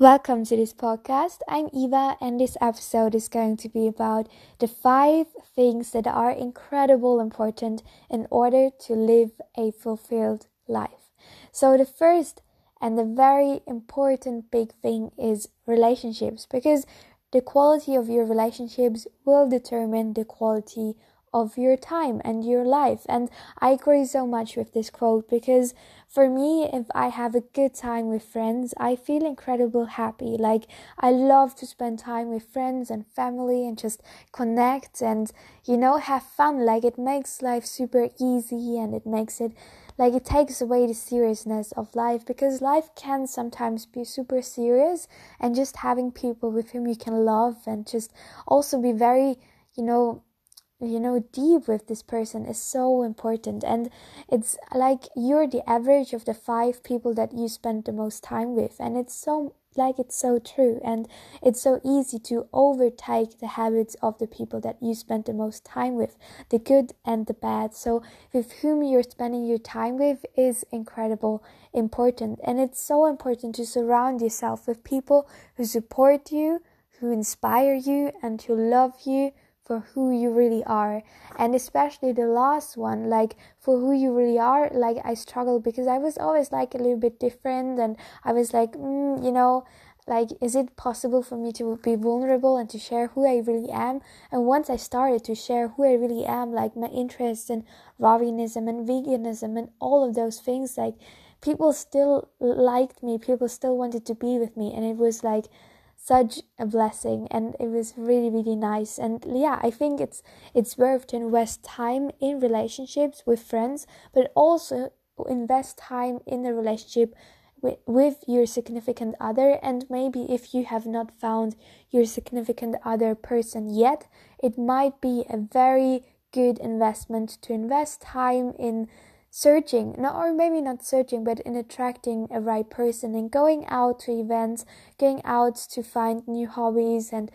Welcome to this podcast. I'm Eva, and this episode is going to be about the five things that are incredible important in order to live a fulfilled life. So, the first and the very important big thing is relationships because the quality of your relationships will determine the quality of your time and your life. And I agree so much with this quote because for me, if I have a good time with friends, I feel incredibly happy. Like I love to spend time with friends and family and just connect and, you know, have fun. Like it makes life super easy and it makes it like it takes away the seriousness of life because life can sometimes be super serious and just having people with whom you can love and just also be very you know you know deep with this person is so important. And it's like you're the average of the five people that you spend the most time with. And it's so like it's so true. And it's so easy to overtake the habits of the people that you spend the most time with the good and the bad. So with whom you're spending your time with is incredible important. And it's so important to surround yourself with people who support you who inspire you and who love you for who you really are and especially the last one like for who you really are like i struggled because i was always like a little bit different and i was like mm, you know like is it possible for me to be vulnerable and to share who i really am? And once i started to share who i really am like my interests in veganism and veganism and all of those things like people still liked me people still wanted to be with me and it was like such a blessing and it was really really nice. And yeah i think it's it's worth to invest time in relationships with friends but also invest time in the relationship with, with your significant other. And maybe if you have not found your significant other person yet it might be a very good investment to invest time in searching not or maybe not searching but in attracting a right person and going out to events going out to find new hobbies and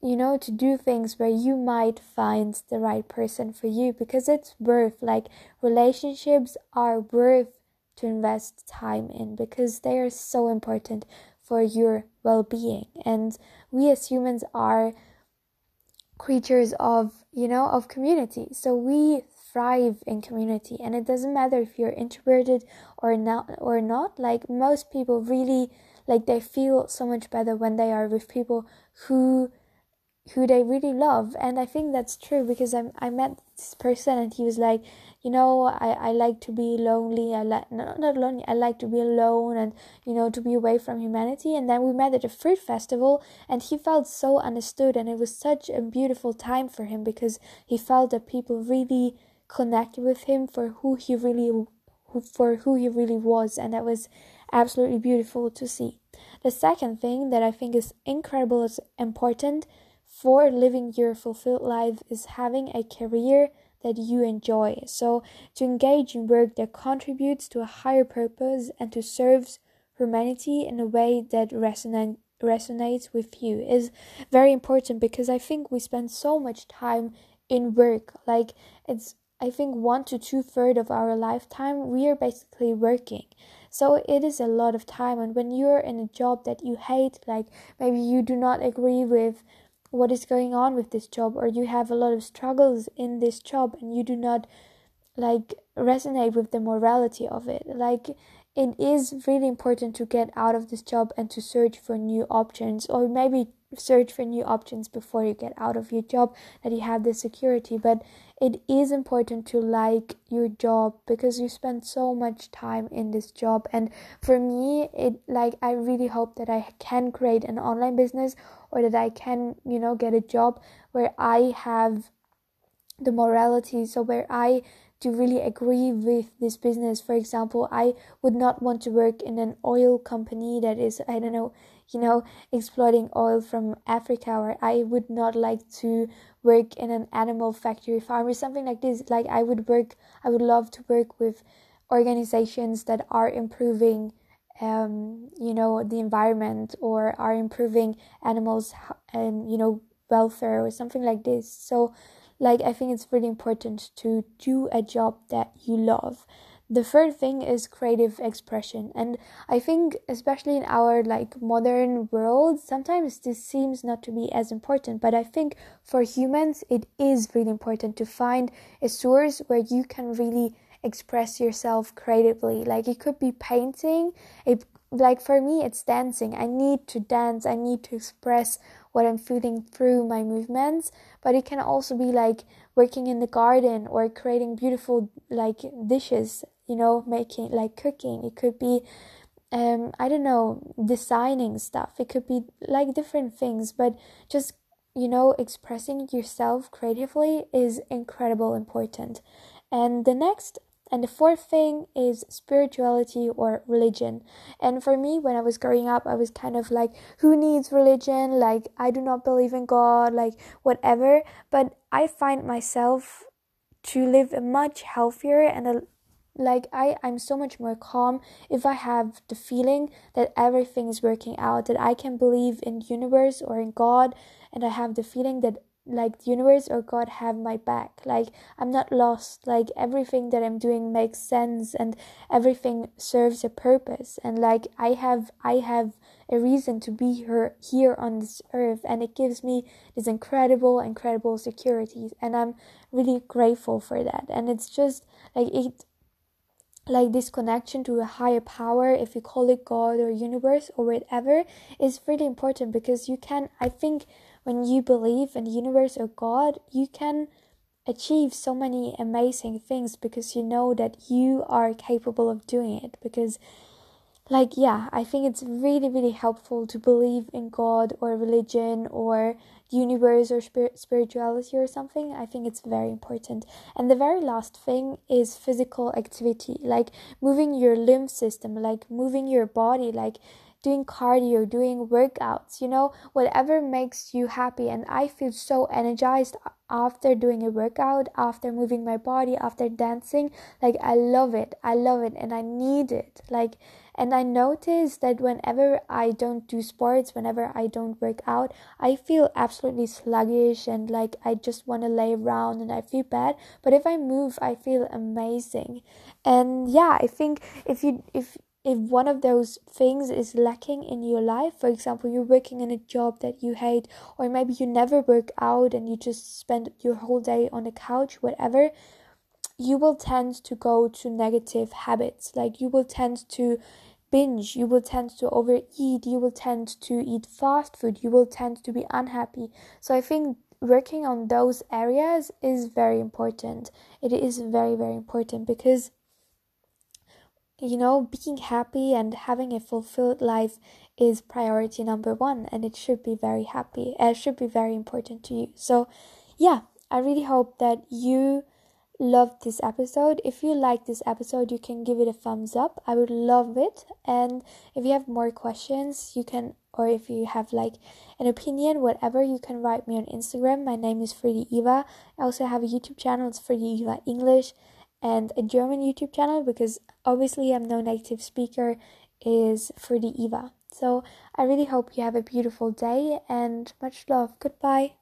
you know to do things where you might find the right person for you because it's worth like relationships are worth to invest time in because they are so important for your well-being. And we as humans are creatures of you know of community. So we thrive in community. And it doesn't matter if you're introverted or not or not like most people really like they feel so much better when they are with people who who they really love. And i think that's true because i i met this person and he was like you know i i like to be lonely. I like not, not lonely. I like to be alone and you know to be away from humanity. And then we met at a fruit festival and he felt so understood. And it was such a beautiful time for him because he felt that people really connected with him for who he really for who he really was and that was absolutely beautiful to see. The second thing that i think is incredible is important for living your fulfilled life is having a career that you enjoy. So to engage in work that contributes to a higher purpose and to serves humanity in a way that resonate resonates with you is very important because i think we spend so much time in work. Like it's I think one to two thirds of our lifetime, we are basically working. So it is a lot of time. And when you're in a job that you hate, like maybe you do not agree with what is going on with this job, or you have a lot of struggles in this job and you do not like resonate with the morality of it, like it is really important to get out of this job and to search for new options, or maybe search for new options before you get out of your job that you have the security. But it is important to like your job because you spend so much time in this job. And for me it like i really hope that i can create an online business or that i can you know get a job where i have the morality. So where i to really agree with this business. For example i would not want to work in an oil company that is i don't know you know, exploiting oil from Africa, or I would not like to work in an animal factory farm or something like this. Like, I would work, I would love to work with organizations that are improving, um, you know, the environment or are improving animals, and you know, welfare or something like this. So, like, I think it's really important to do a job that you love. The third thing is creative expression. And i think especially in our like modern world sometimes this seems not to be as important. But i think for humans it is really important to find a source where you can really express yourself creatively. Like it could be painting. It like for me it's dancing. I need to dance. I need to express what i'm feeling through my movements but it can also be like working in the garden or creating beautiful like dishes you know making like cooking. It could be um i don't know designing stuff. It could be like different things but just you know expressing yourself creatively is incredible important. And the next and the fourth thing is spirituality or religion. And for me, when I was growing up, I was kind of like, who needs religion? Like, I do not believe in God, like, whatever. But I find myself to live a much healthier and a like i i'm so much more calm if i have the feeling that everything is working out that i can believe in universe or in god and i have the feeling that like the universe or god have my back. Like i'm not lost. Like everything that i'm doing makes sense and everything serves a purpose. And like i have i have a reason to be here here on this earth. And it gives me this incredible incredible security and i'm really grateful for that. And it's just like it like this connection to a higher power if you call it god or universe or whatever is really important because you can i think when you believe in the universe or God, you can achieve so many amazing things because you know that you are capable of doing it. Because, like, yeah, I think it's really, really helpful to believe in God or religion or universe or spirit, spirituality or something. I think it's very important. And the very last thing is physical activity, like moving your lymph system, like moving your body, like doing cardio, doing workouts, you know, whatever makes you happy. And I feel so energized after doing a workout, after moving my body, after dancing. Like, I love it. I love it and I need it. Like, and I notice that whenever I don't do sports, whenever I don't work out, I feel absolutely sluggish and like I just want to lay around and I feel bad. But if I move, I feel amazing. And yeah, I think if you, if, if one of those things is lacking in your life, for example, you're working in a job that you hate, or maybe you never work out and you just spend your whole day on the couch, whatever, you will tend to go to negative habits. Like you will tend to binge, you will tend to overeat, you will tend to eat fast food, you will tend to be unhappy. So I think working on those areas is very important. It is very, very important because you know, being happy and having a fulfilled life is priority number one, and it should be very happy. It should be very important to you. So, yeah, I really hope that you loved this episode. If you like this episode, you can give it a thumbs up. I would love it. And if you have more questions, you can, or if you have like an opinion, whatever, you can write me on Instagram. My name is Freddie Eva. I also have a YouTube channel. It's Freddie Eva English and a German YouTube channel because obviously I'm no native speaker is Freddie Eva. So I really hope you have a beautiful day and much love. Goodbye.